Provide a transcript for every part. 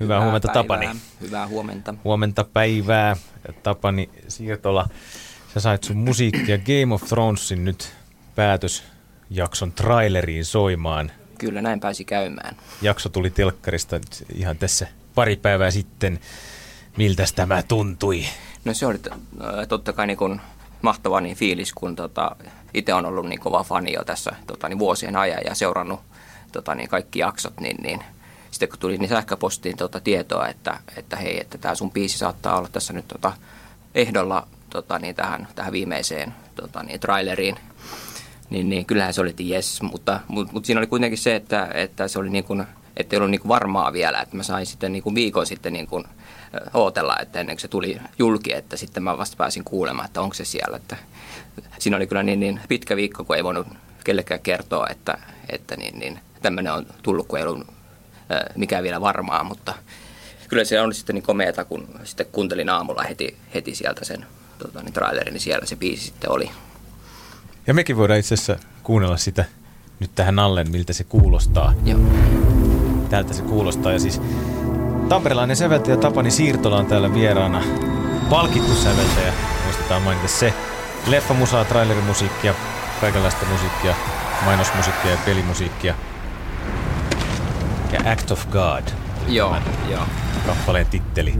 Hyvää, Hyvää huomenta päivää. Tapani. Hyvää huomenta. Huomenta päivää. Tapani Siirtola, sä sait sun musiikkia Game of Thronesin nyt päätösjakson traileriin soimaan. Kyllä, näin pääsi käymään. Jakso tuli telkkarista ihan tässä pari päivää sitten. Miltä tämä tuntui? No se oli totta kai niin kuin mahtava niin fiilis, kun tota, itse on ollut niin kova fani jo tässä tota, niin vuosien ajan ja seurannut tota, niin kaikki jaksot, niin, niin sitten kun tuli niin sähköpostiin tota, tietoa, että, että hei, että tämä sun biisi saattaa olla tässä nyt tota, ehdolla tota, niin tähän, tähän viimeiseen tota, niin, traileriin, niin, niin kyllähän se oli, että yes, mutta, mutta, mutta siinä oli kuitenkin se, että, että se oli niin kuin, että ei ollut niin kuin varmaa vielä, että mä sain sitten niin kuin viikon sitten niin kuin ootella, että ennen kuin se tuli julki, että sitten mä vasta pääsin kuulemaan, että onko se siellä. Että siinä oli kyllä niin, niin pitkä viikko, kun ei voinut kellekään kertoa, että, että niin, niin, tämmöinen on tullut, kun ei ollut mikään vielä varmaa, mutta kyllä se on sitten niin komeata, kun sitten kuuntelin aamulla heti, heti sieltä sen tota, niin trailerin, niin siellä se biisi sitten oli. Ja mekin voidaan itse asiassa kuunnella sitä nyt tähän alle, miltä se kuulostaa. Joo. Tältä se kuulostaa. Ja siis Tamperelainen säveltäjä Tapani Siirtola on täällä vieraana. Palkittu säveltäjä, muistetaan mainita se. Leffamusaa, trailerimusiikkia, kaikenlaista musiikkia, mainosmusiikkia ja pelimusiikkia. Ja Act of God. Joo, joo. Kappaleen titteli.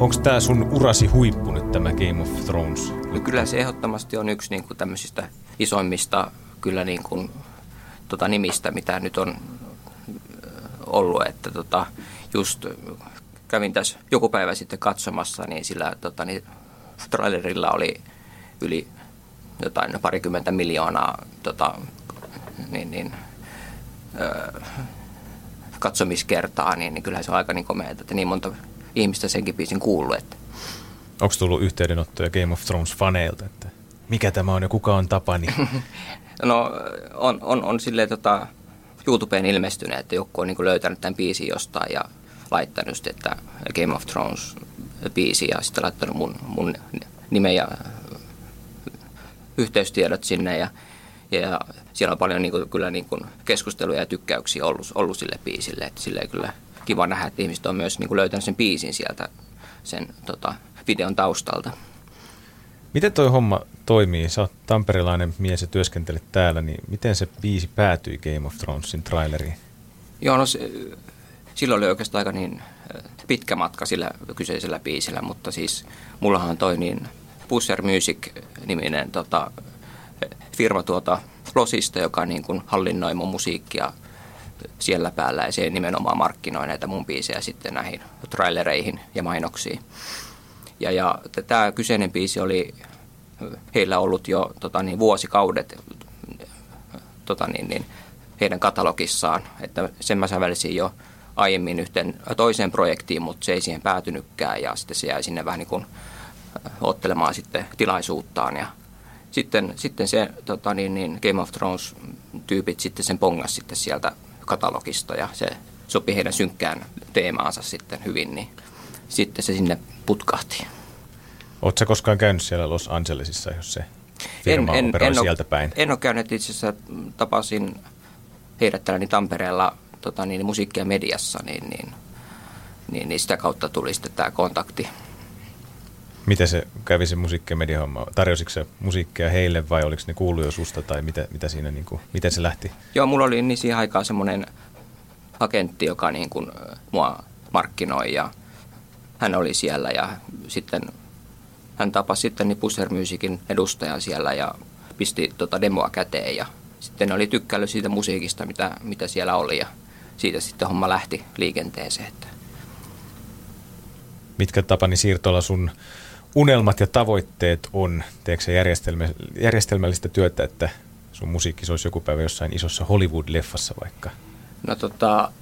Onko tämä sun urasi huippu nyt tämä Game of Thrones? No kyllä se ehdottomasti on yksi niin kuin tämmöisistä isoimmista kyllä niin kuin, tota nimistä, mitä nyt on ollut, että tota, just kävin tässä joku päivä sitten katsomassa, niin sillä tota, niin, trailerilla oli yli jotain parikymmentä miljoonaa tota, niin, niin, ö, katsomiskertaa, niin, niin kyllä se on aika niin komea, että niin monta ihmistä senkin biisin kuullut. Että. Onko tullut yhteydenottoja Game of Thrones faneilta, että mikä tämä on ja kuka on Tapani? no on, on, on silleen tota, YouTubeen ilmestynyt, että joku on niin löytänyt tämän biisin jostain ja laittanut, että Game of Thrones biisi ja sitten laittanut mun, mun nimen ja yhteystiedot sinne ja, ja siellä on paljon niin kuin, kyllä niin kuin keskusteluja ja tykkäyksiä ollut, ollut sille biisille, että sille kyllä kiva nähdä, että ihmiset on myös niin kuin löytänyt sen biisin sieltä sen tota, videon taustalta. Miten toi homma toimii? Sä oot tamperelainen mies ja työskentelet täällä, niin miten se biisi päätyi Game of Thronesin traileriin? Joo, no se, silloin oli oikeastaan aika niin pitkä matka sillä kyseisellä biisillä, mutta siis mullahan toi niin Pusher Music-niminen tota, firma tuota Losista, joka niin kuin hallinnoi mun musiikkia siellä päällä ja se nimenomaan markkinoi näitä mun biisejä sitten näihin trailereihin ja mainoksiin. Ja, ja tämä kyseinen biisi oli heillä ollut jo tota niin, vuosikaudet tota niin, niin, heidän katalogissaan. Että sen mä sävelsin jo aiemmin yhteen toiseen projektiin, mutta se ei siihen päätynytkään ja sitten se jäi sinne vähän niin kuin ottelemaan sitten tilaisuuttaan. Ja sitten, sitten se tota niin, niin Game of Thrones-tyypit sitten sen pongas sitten sieltä katalogista ja se sopi heidän synkkään teemaansa sitten hyvin, niin sitten se sinne putkahti. Oletko koskaan käynyt siellä Los Angelesissa, jos se firma en, en, operoi en sieltä päin? En ole käynyt itse asiassa, tapasin heidät täällä niin Tampereella tota, niin, musiikkia mediassa, niin, niin, niin, niin sitä kautta tuli sitten tämä kontakti. Miten se kävi se musiikki- ja mediahomma? Tarjosiko se musiikkia heille vai oliko ne kuullut jo susta tai mitä, mitä siinä, niin kuin, miten se lähti? Joo, mulla oli niin siihen aikaan semmoinen agentti, joka niin kuin, mua markkinoi ja hän oli siellä ja sitten hän tapasi sitten niin Pusher Musicin edustajan siellä ja pisti tota demoa käteen ja sitten oli tykkäily siitä musiikista, mitä, mitä siellä oli ja siitä sitten homma lähti liikenteeseen. Että. Mitkä Tapani Siirtola sun unelmat ja tavoitteet on? Teekö se järjestelmällistä työtä, että sun musiikki olisi joku päivä jossain isossa Hollywood-leffassa vaikka? No tota,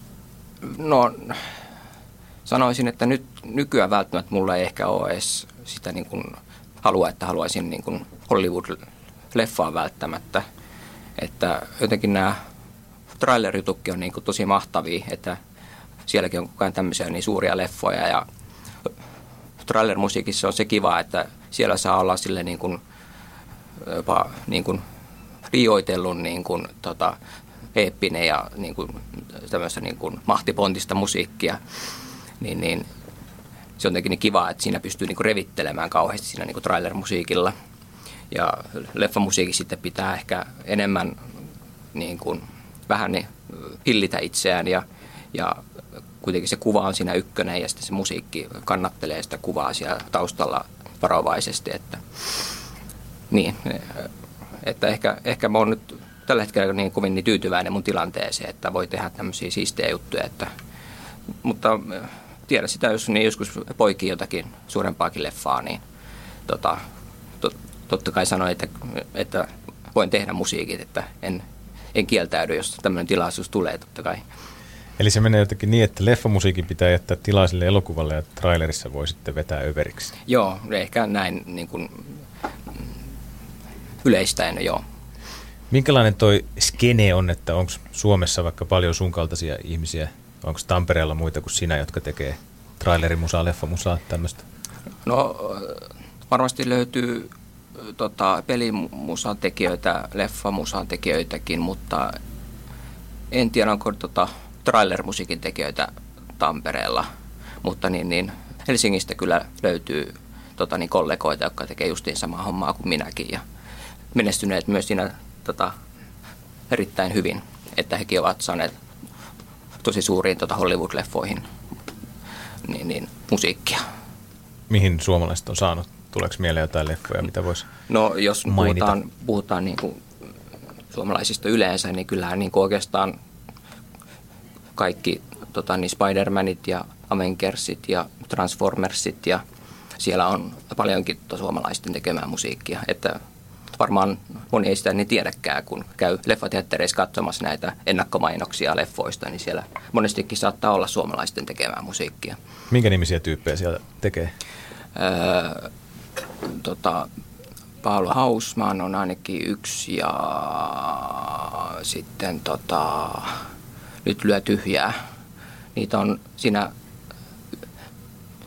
No sanoisin, että nyt nykyään välttämättä mulla ei ehkä ole edes sitä niin kuin halua, että haluaisin niin kuin Hollywood-leffaa välttämättä. Että jotenkin nämä traileritutkin on niin kuin tosi mahtavia, että sielläkin on koko ajan tämmöisiä niin suuria leffoja ja trailer-musiikissa on se kiva, että siellä saa olla sille niin kuin, jopa niin kuin rioitellun niin kuin, tota, eeppinen ja niin kuin, niin kuin mahtipontista musiikkia, niin, niin se on jotenkin niin kiva, että siinä pystyy niin kuin revittelemään kauheasti siinä niin kuin trailer-musiikilla. Ja leffamusiikki sitten pitää ehkä enemmän niin kuin, vähän niin, hillitä itseään ja, ja kuitenkin se kuva on siinä ykkönen ja sitten se musiikki kannattelee sitä kuvaa siellä taustalla varovaisesti. Että, niin, että ehkä, ehkä mä oon nyt tällä hetkellä niin kovin niin tyytyväinen mun tilanteeseen, että voi tehdä tämmöisiä siistejä juttuja. Että, mutta tiedä sitä, jos niin joskus poikii jotakin suurempaakin leffaa, niin tota, tot, totta kai sanoin, että, että voin tehdä musiikit, että en, en kieltäydy, jos tämmöinen tilaisuus tulee totta kai. Eli se menee jotenkin niin, että leffamusiikin pitää jättää tilaa sille elokuvalle ja trailerissa voi sitten vetää överiksi. Joo, ehkä näin niin kuin, yleistäen, joo. Minkälainen toi skene on, että onko Suomessa vaikka paljon sun kaltaisia ihmisiä, onko Tampereella muita kuin sinä, jotka tekee trailerimusaa, leffamusaa, tämmöistä? No varmasti löytyy tota, pelimusan tekijöitä, leffamusan tekijöitäkin, mutta en tiedä, onko tota, trailer-musiikin tekijöitä Tampereella, mutta niin, niin Helsingistä kyllä löytyy tota, niin kollegoita, jotka tekee justiin samaa hommaa kuin minäkin ja menestyneet myös siinä tota, erittäin hyvin, että hekin ovat saaneet tosi suuriin tota Hollywood-leffoihin niin, niin, musiikkia. Mihin suomalaiset on saanut? Tuleeko mieleen jotain leffoja, mitä voisi No jos mainita? puhutaan, puhutaan niin kuin suomalaisista yleensä, niin kyllähän niin kuin oikeastaan kaikki tota, niin Spider-Manit ja Avengersit ja Transformersit ja siellä on paljonkin suomalaisten tekemää musiikkia. Että varmaan moni ei sitä niin tiedäkään, kun käy leffateattereissa katsomassa näitä ennakkomainoksia leffoista, niin siellä monestikin saattaa olla suomalaisten tekemää musiikkia. Minkä nimisiä tyyppejä siellä tekee? Öö, tota, Paolo Hausman on ainakin yksi ja sitten tota, nyt lyö tyhjää. Niitä on siinä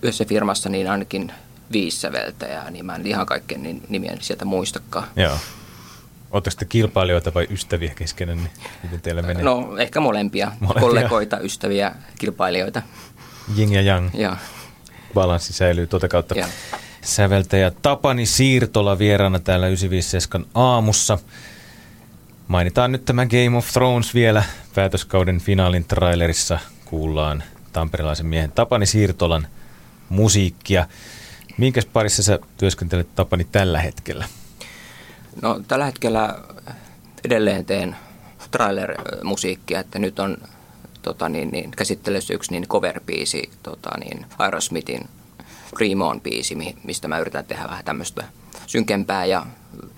yhdessä firmassa niin ainakin viisi säveltäjää, niin mä en ihan kaikkien niin nimien sieltä muistakaan. Joo. Oletteko te kilpailijoita vai ystäviä keskenään, niin miten teillä menee? No ehkä molempia, Molempia. kollegoita, ystäviä, kilpailijoita. Jing ja Yang, Ja, balanssi säilyy tuota kautta. ja. Säveltäjä Tapani Siirtola vieraana täällä 957 aamussa. Mainitaan nyt tämä Game of Thrones vielä. Päätöskauden finaalin trailerissa kuullaan tamperelaisen miehen Tapani Siirtolan musiikkia. Minkäs parissa sä työskentelet Tapani tällä hetkellä? No tällä hetkellä edelleen teen trailer-musiikkia, että nyt on tota, niin, niin, käsittelyssä yksi niin cover-biisi, tota, niin, Aerosmithin Dream On biisi, mi- mistä mä yritän tehdä vähän tämmöistä synkempää ja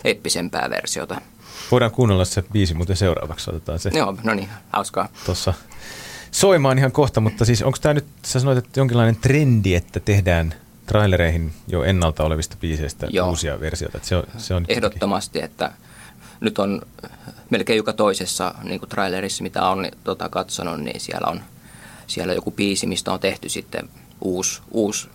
eeppisempää versiota. Voidaan kuunnella se biisi muuten seuraavaksi, otetaan se Joo, no niin, hauskaa. tuossa soimaan ihan kohta, mutta siis onko tämä nyt, sä sanoit, että jonkinlainen trendi, että tehdään trailereihin jo ennalta olevista biiseistä Joo. uusia versioita, että se on, se on Ehdottomasti, että nyt on melkein joka toisessa niin kuin trailerissa, mitä on tota, katsonut, niin siellä on siellä joku biisi, mistä on tehty sitten uusi, uusi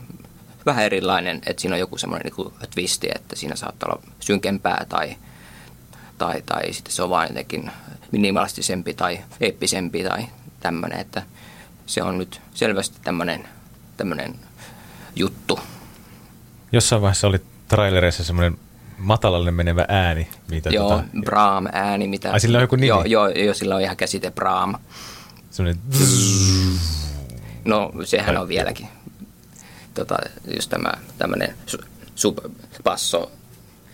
vähän erilainen, että siinä on joku semmoinen niin twisti, että siinä saattaa olla synkempää tai, tai, tai sitten se on vain jotenkin minimalistisempi tai eeppisempi tai tämmöinen, että se on nyt selvästi tämmöinen, tämmöinen juttu. Jossain vaiheessa oli trailereissa semmoinen matalalle menevä ääni. Mitä Joo, tota, Braam-ääni. Mitä, Ai, sillä on joku nimi? Joo, joo, joo, sillä on ihan käsite Braam. semmoinen No sehän on vieläkin. Tota, just tämä tämmöinen su- subpasso,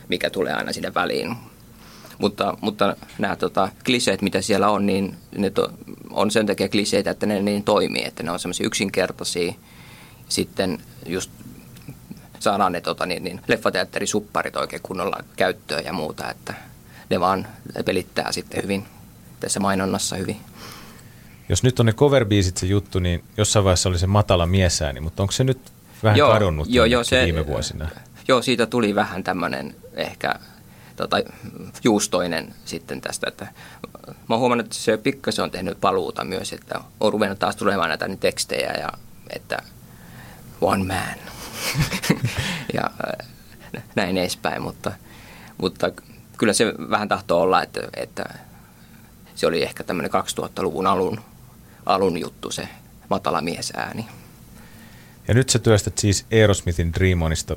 mikä tulee aina sinne väliin. Mutta, mutta nämä tota, kliseet, mitä siellä on, niin ne to, on sen takia kliseitä, että ne niin toimii, että ne on semmoisia yksinkertaisia. Sitten just saadaan ne tota, niin, niin, leffateatterisupparit oikein kunnolla käyttöön ja muuta, että ne vaan pelittää sitten hyvin tässä mainonnassa hyvin. Jos nyt on ne cover se juttu, niin jossain vaiheessa oli se matala miesääni, mutta onko se nyt vähän joo, kadonnut joo, joo, se, viime vuosina? Joo, siitä tuli vähän tämmöinen ehkä tota, juustoinen sitten tästä. Että mä oon huomannut, että se pikkasen on tehnyt paluuta myös, että on ruvennut taas tulemaan näitä tekstejä ja että one man ja näin edespäin, mutta, mutta kyllä se vähän tahtoo olla, että, että se oli ehkä tämmöinen 2000-luvun alun, alun juttu se matala miesääni. Ja nyt sä työstät siis Aerosmithin Dream Onista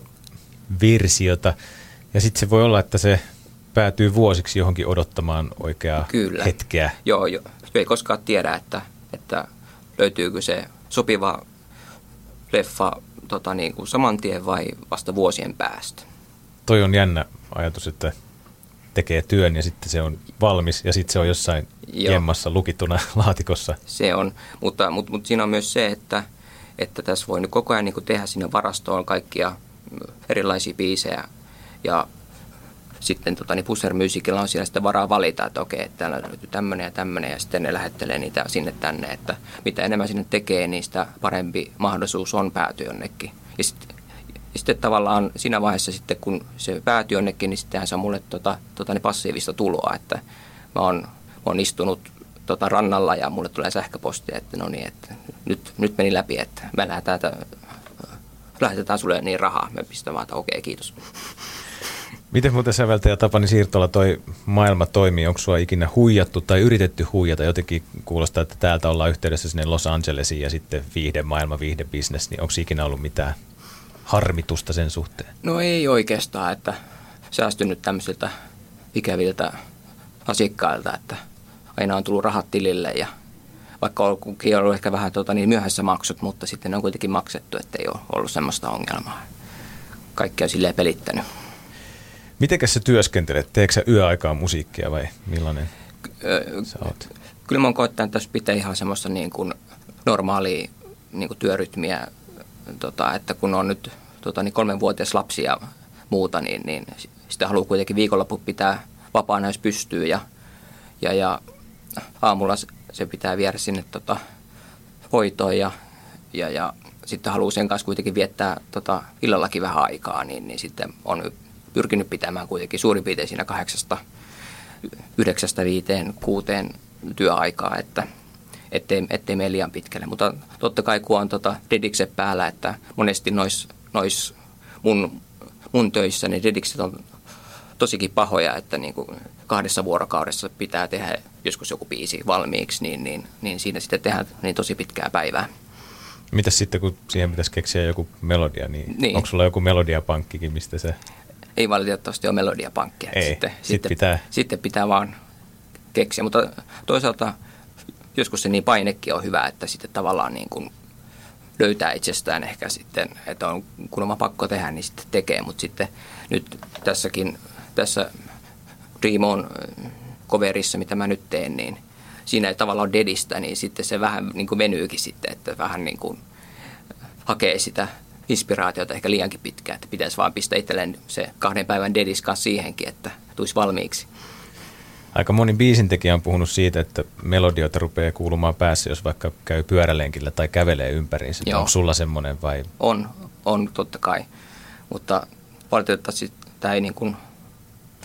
versiota, ja sitten se voi olla, että se päätyy vuosiksi johonkin odottamaan oikeaa Kyllä. hetkeä. Joo, joo. Ei koskaan tiedä, että, että löytyykö se sopiva leffa tota, niin kuin saman tien vai vasta vuosien päästä. Toi on jännä ajatus, että tekee työn ja sitten se on valmis ja sitten se on jossain Joo. jemmassa lukittuna laatikossa. Se on, mutta, mutta, mutta siinä on myös se, että, että tässä voi nyt koko ajan niin kuin tehdä sinne varastoon kaikkia erilaisia biisejä ja sitten tota, niin Pusser Musicilla on siellä sitten varaa valita, että okei, että täällä löytyy tämmöinen ja tämmöinen ja sitten ne lähettelee niitä sinne tänne, että mitä enemmän sinne tekee, niin sitä parempi mahdollisuus on päätyä jonnekin. Ja sitten, ja sitten tavallaan siinä vaiheessa sitten, kun se päätyy jonnekin, niin sittenhän se on mulle tota, tota, niin passiivista tuloa, että mä oon, mä oon istunut tota, rannalla ja mulle tulee sähköpostia, että no niin, että nyt, nyt meni läpi, että me lähdetään, lähetetään sulle niin rahaa. Me pistän vaan, että okei, kiitos. Miten muuten säveltäjä Tapani Siirtola toi maailma toimii? Onko sua ikinä huijattu tai yritetty huijata? Jotenkin kuulostaa, että täältä ollaan yhteydessä sinne Los Angelesiin ja sitten viihde maailma, viihde business, niin onko ikinä ollut mitään harmitusta sen suhteen? No ei oikeastaan, että säästynyt tämmöisiltä ikäviltä asiakkailta, että aina on tullut rahat tilille ja vaikka on ollut ehkä vähän tuota, niin myöhässä maksut, mutta sitten ne on kuitenkin maksettu, ettei ole ollut semmoista ongelmaa. Kaikki on silleen pelittänyt. Mitenkäs sä työskentelet? Teekö sä yöaikaa musiikkia vai millainen sä oot? Kyllä mä oon koittanut tässä pitää ihan semmoista niin kuin normaalia niin kuin työrytmiä, tota, että kun on nyt tota, niin kolmenvuotias lapsi ja muuta, niin, niin sitä haluaa kuitenkin viikonloppu pitää vapaana, jos pystyy ja, ja, ja aamulla se pitää viedä sinne tota, hoitoon ja, ja, ja sitten haluaa sen kanssa kuitenkin viettää tota, illallakin vähän aikaa, niin, niin sitten on pyrkinyt pitämään kuitenkin suurin piirtein siinä kahdeksasta, yhdeksästä viiteen, kuuteen työaikaa, että ettei, ettei mene liian pitkälle. Mutta totta kai kun on tota dedikset päällä, että monesti nois, nois mun, mun töissä, niin dedikset on tosikin pahoja, että niin kuin kahdessa vuorokaudessa pitää tehdä joskus joku biisi valmiiksi, niin, niin, niin siinä sitten tehdään niin tosi pitkää päivää. Mitäs sitten, kun siihen pitäisi keksiä joku melodia, niin, niin. onko sulla joku melodiapankkikin, mistä se ei valitettavasti ole melodiapankkia. Ei, sitten, sitten, pitää. sitten pitää vaan keksiä, mutta toisaalta joskus se niin painekin on hyvä, että sitten tavallaan niin kuin löytää itsestään ehkä sitten, että on kuulemma pakko tehdä, niin sitten tekee, mutta sitten nyt tässäkin, tässä Dream On coverissa, mitä mä nyt teen, niin siinä ei tavallaan dedistä, niin sitten se vähän niin kuin venyykin sitten, että vähän niin kuin hakee sitä inspiraatiota ehkä liiankin pitkään, että pitäisi vaan pistää itselleen se kahden päivän dedis kanssa siihenkin, että tulisi valmiiksi. Aika moni biisintekijä on puhunut siitä, että melodioita rupeaa kuulumaan päässä, jos vaikka käy pyörälenkillä tai kävelee ympäriinsä. Joo. Onko sulla semmoinen vai? On, on totta kai, mutta valitettavasti tämä ei niin kuin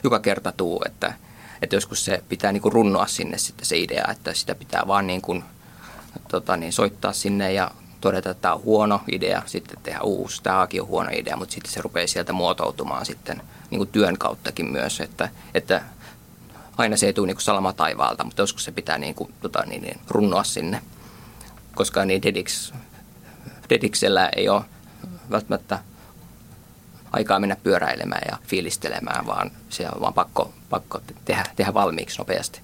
joka kerta tuu, että, että joskus se pitää niin kuin runnoa sinne sitten se idea, että sitä pitää vaan niin kuin, tota niin, soittaa sinne ja todeta, että tämä on huono idea, sitten tehdä uusi, tämäkin on huono idea, mutta sitten se rupeaa sieltä muotoutumaan sitten niin kuin työn kauttakin myös, että, että aina se ei tule niin kuin salama taivaalta, mutta joskus se pitää niin kuin, tota, niin, niin, runnoa sinne, koska niin Dedix, Dediksellä ei ole välttämättä aikaa mennä pyöräilemään ja fiilistelemään, vaan se on vaan pakko, pakko tehdä, tehdä valmiiksi nopeasti.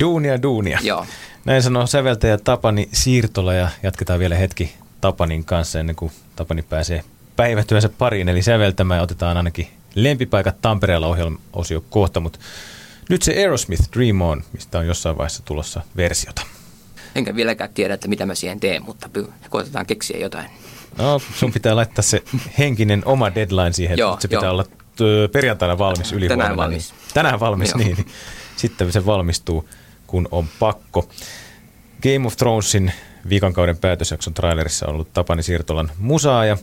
Duunia, duunia. Joo. Näin sanoo säveltäjä Tapani Siirtola ja jatketaan vielä hetki Tapanin kanssa ennen kuin Tapani pääsee päivätyönsä pariin, eli säveltämään otetaan ainakin lempipaikat Tampereella ohjelma-osio kohta, mutta nyt se Aerosmith Dream On, mistä on jossain vaiheessa tulossa versiota. Enkä vieläkään tiedä, että mitä mä siihen teen, mutta koitetaan keksiä jotain. No, sun pitää laittaa se henkinen oma deadline siihen, joo, että se pitää jo. olla perjantaina valmis yli Tänään valmis. Niin, tänään valmis, niin, niin. Sitten se valmistuu, kun on pakko. Game of Thronesin viikon kauden päätösjakson trailerissa on ollut Tapani Siirtolan musaa ja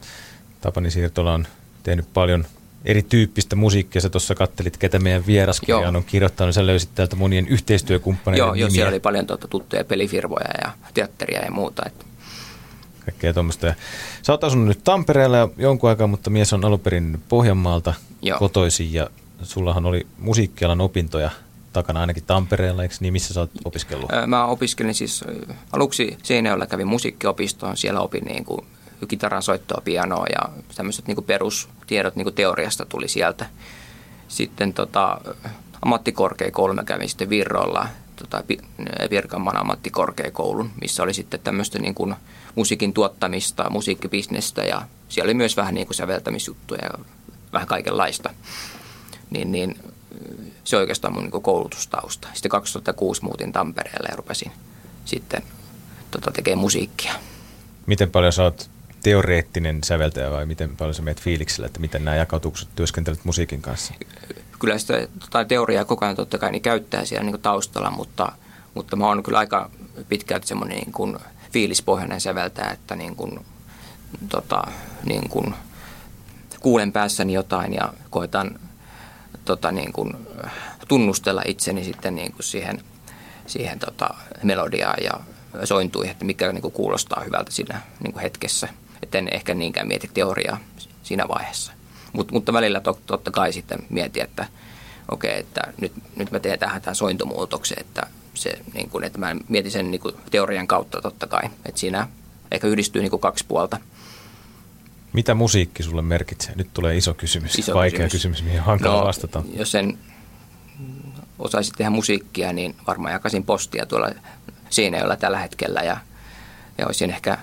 Tapani Siirtola on tehnyt paljon erityyppistä musiikkia. Sä tuossa kattelit, ketä meidän vieraskirjaan on kirjoittanut. Sä löysit täältä monien yhteistyökumppaneiden Joo, nimiä. joo siellä oli paljon tuota, tuttuja pelifirmoja ja teatteria ja muuta. Että Kaikkea tuommoista. Sä oot asunut nyt Tampereella jo jonkun aikaa, mutta mies on alun perin Pohjanmaalta Joo. kotoisin ja sullahan oli musiikkialan opintoja takana ainakin Tampereella, eikö niin? Missä sä oot opiskellut? Mä opiskelin siis aluksi Seinäjoella kävin musiikkiopistoon, siellä opin niin kuin kitaran soittoa, pianoa ja tämmöiset niin kuin perustiedot niin kuin teoriasta tuli sieltä. Sitten tota, ammattikorkeakoulu mä kävin sitten Virrolla, tota, Pi- Pirkanmaan ammattikorkeakoulun, missä oli sitten tämmöistä niin kuin musiikin tuottamista, musiikkibisnestä ja siellä oli myös vähän niin kuin säveltämisjuttuja ja vähän kaikenlaista. Niin, niin se on oikeastaan mun niin koulutustausta. Sitten 2006 muutin Tampereelle ja rupesin sitten tota, tekemään musiikkia. Miten paljon sä oot teoreettinen säveltäjä vai miten paljon sä meet fiiliksellä, että miten nämä sä työskentelet musiikin kanssa? Kyllä sitä tota, teoriaa koko ajan totta kai niin käyttää siellä niin taustalla, mutta, mutta mä oon kyllä aika pitkälti semmoinen niin kuin fiilispohjainen säveltäjä, että niin kuin, tota, niin kuin kuulen päässäni jotain ja koitan tota, niin kuin, tunnustella itseni sitten niin kuin siihen, siihen tota, melodiaan ja sointuihin, että mikä niin kuin kuulostaa hyvältä siinä niin kuin hetkessä. Että en ehkä niinkään mieti teoriaa siinä vaiheessa. Mut, mutta välillä to, totta kai sitten mietin, että okei, okay, että nyt, nyt mä teen tähän tämän sointomuutoksen, että, se, niin kuin, että mä mietin sen niin kuin teorian kautta totta kai. Että siinä ehkä yhdistyy niin kuin kaksi puolta. Mitä musiikki sulle merkitsee? Nyt tulee iso kysymys, Iso vaikea kysymys. kysymys, mihin on hankala vastata. Jos en osaisi tehdä musiikkia, niin varmaan jakaisin postia tuolla Seinäjoella tällä hetkellä ja, ja olisin ehkä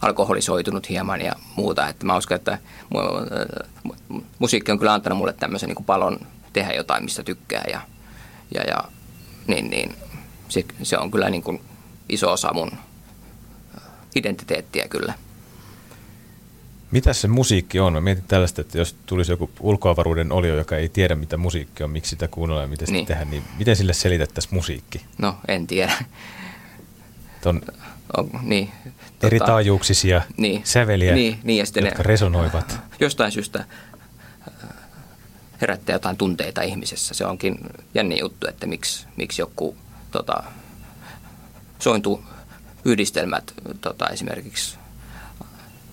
alkoholisoitunut hieman ja muuta. Että mä uskon, että mu- mu- musiikki on kyllä antanut mulle tämmöisen niin palon tehdä jotain, mistä tykkää ja, ja, ja niin, niin, se, se on kyllä niin kuin iso osa mun identiteettiä kyllä. Mitä se musiikki on? Mä mietin tällaista, että jos tulisi joku ulkoavaruuden olio, joka ei tiedä, mitä musiikki on, miksi sitä kuunnellaan ja miten sitä Niin. tehdään, niin miten sille selitettäisiin musiikki? No, en tiedä. On On, niin, eri tota, taajuuksisia niin, säveliä, niin, niin, ja sitten jotka ne- resonoivat. jostain syystä äh, herättää jotain tunteita ihmisessä. Se onkin jännä juttu, että miksi, miksi joku tota, sointu yhdistelmät tota, esimerkiksi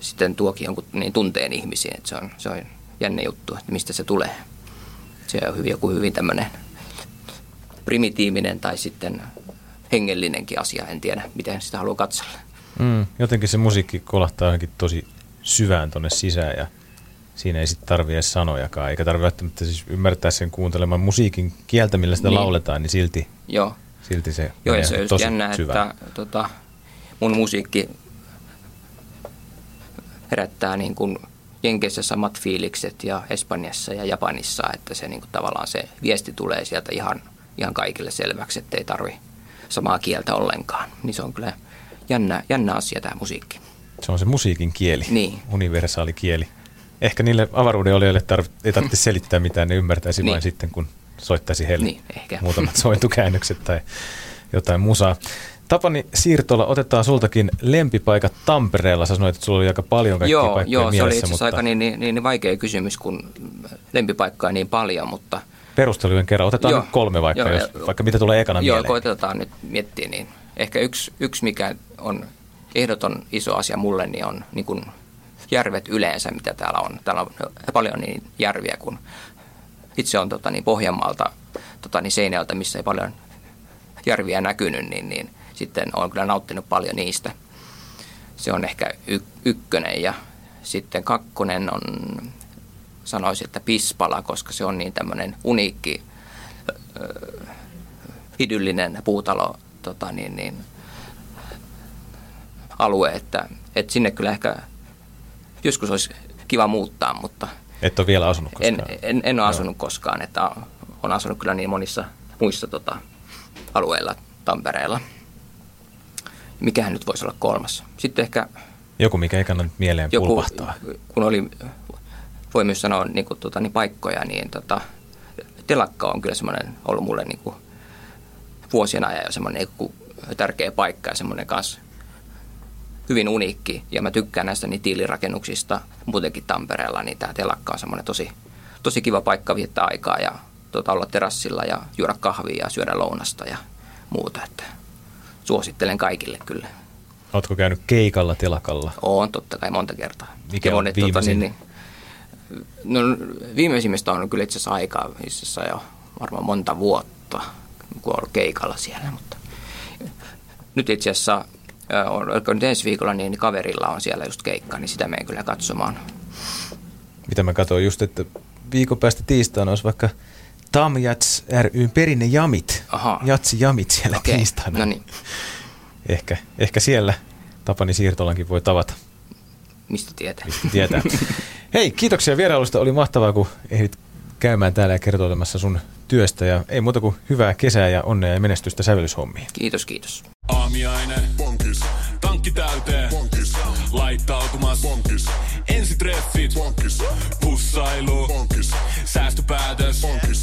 sitten tuokin jonkun niin tunteen ihmisiin. Että se, on, se on jännä juttu, että mistä se tulee. Se on hyvin, joku hyvin tämmöinen primitiivinen tai sitten hengellinenkin asia. En tiedä, miten sitä haluaa katsella. Mm, jotenkin se musiikki kolahtaa johonkin tosi syvään tonne sisään ja siinä ei sitten tarvitse sanojakaan, eikä tarvitse välttämättä siis ymmärtää sen kuunteleman musiikin kieltä, millä sitä Niin. lauletaan, niin silti, Joo, silti se Joo, ja se on tosi jännä, syvään. että tota, mun musiikki herättää niin kuin Jenkeissä samat fiilikset ja Espanjassa ja Japanissa, että se niin kuin tavallaan se viesti tulee sieltä ihan, ihan kaikille selväksi, että ei tarvi samaa kieltä ollenkaan. Niin se on kyllä jännä, jännä asia tämä musiikki. Se on se musiikin kieli, Niin. universaali kieli. Ehkä niille avaruuden olijoille tarv- ei tarvitse selittää mitään, ne ymmärtäisi Niin. vain sitten, kun soittaisi heille Niin, ehkä. muutamat sointukäännökset tai jotain musaa. Tapani Siirtola, otetaan sultakin lempipaikat Tampereella. Sä sanoit, että sulla oli aika paljon kaikkia Joo, paikkoja joo se oli mielessä, itse asiassa mutta aika niin, niin, niin, niin vaikea kysymys, kun lempipaikkaa niin paljon, mutta perustelujen kerran. Otetaan Joo. nyt kolme vaikka, Joo, jos, vaikka mitä tulee ekana Joo, mieleen. koitetaan nyt miettiä, niin ehkä yksi, yksi mikä on ehdoton iso asia mulle, niin on niin kuin järvet yleensä, mitä täällä on. Täällä on paljon niin järviä, kun itse on tota, niin Pohjanmaalta tota, niin Seinäjältä, missä ei paljon järviä näkynyt, niin, niin sitten olen kyllä nauttinut paljon niistä. Se on ehkä y- ykkönen ja sitten kakkonen on, sanoisin, että Pispala, koska se on niin tämmöinen uniikki idyllinen puutalo tota, niin, niin, alue, että, että sinne kyllä ehkä joskus olisi kiva muuttaa, mutta Et ole vielä asunut en, koskaan. en, en ole asunut koskaan, että on asunut kyllä niin monissa muissa tota, alueilla Tampereella. Mikähän nyt voisi olla kolmas? Sitten ehkä Joku, mikä ei kannata mieleen joku, pulpahtaa. kun oli, voi myös sanoa niin kuin, tota, niin paikkoja, niin tota, telakka on kyllä semmoinen ollut mulle niin kuin, vuosien ajan jo semmoinen niin kuin tärkeä paikka ja semmoinen kanssa hyvin uniikki. Ja mä tykkään näistä niin tiilirakennuksista muutenkin Tampereella, niin tämä telakka on semmoinen tosi, tosi kiva paikka viettää aikaa ja tota, olla terassilla ja juoda kahvia ja syödä lounasta ja muuta. Että suosittelen kaikille kyllä. Oletko käynyt keikalla telakalla? Oon totta kai monta kertaa. Mikä on monet, viimeisin? niin, no, viimeisimmistä on kyllä itse asiassa aikaa, itse asiassa jo varmaan monta vuotta, kun olen keikalla siellä. Mutta nyt itse asiassa, on- oliko nyt ensi viikolla, niin kaverilla on siellä just keikka, niin sitä menen kyllä katsomaan. Mitä mä katsoin just, että viikon päästä tiistaina olisi vaikka Tam Jats ryn perinne jamit. Aha. Jatsi jamit siellä Okei, tiistaina. no niin. Ehkä, ehkä siellä Tapani Siirtolankin voi tavata. Mistä tietää? Tietää. Hei, kiitoksia vierailusta. Oli mahtavaa, kun ehdit käymään täällä ja kertoilemassa sun työstä. Ja ei muuta kuin hyvää kesää ja onnea ja menestystä sävellyshommiin. Kiitos, kiitos. Aamiainen. Bonkis. Tankki täyteen. Bonkis. Laittautumas. Bonkis. Ensitreffit. Bonkis. Pussailu. Bonkis. Säästöpäätös. Bonkis.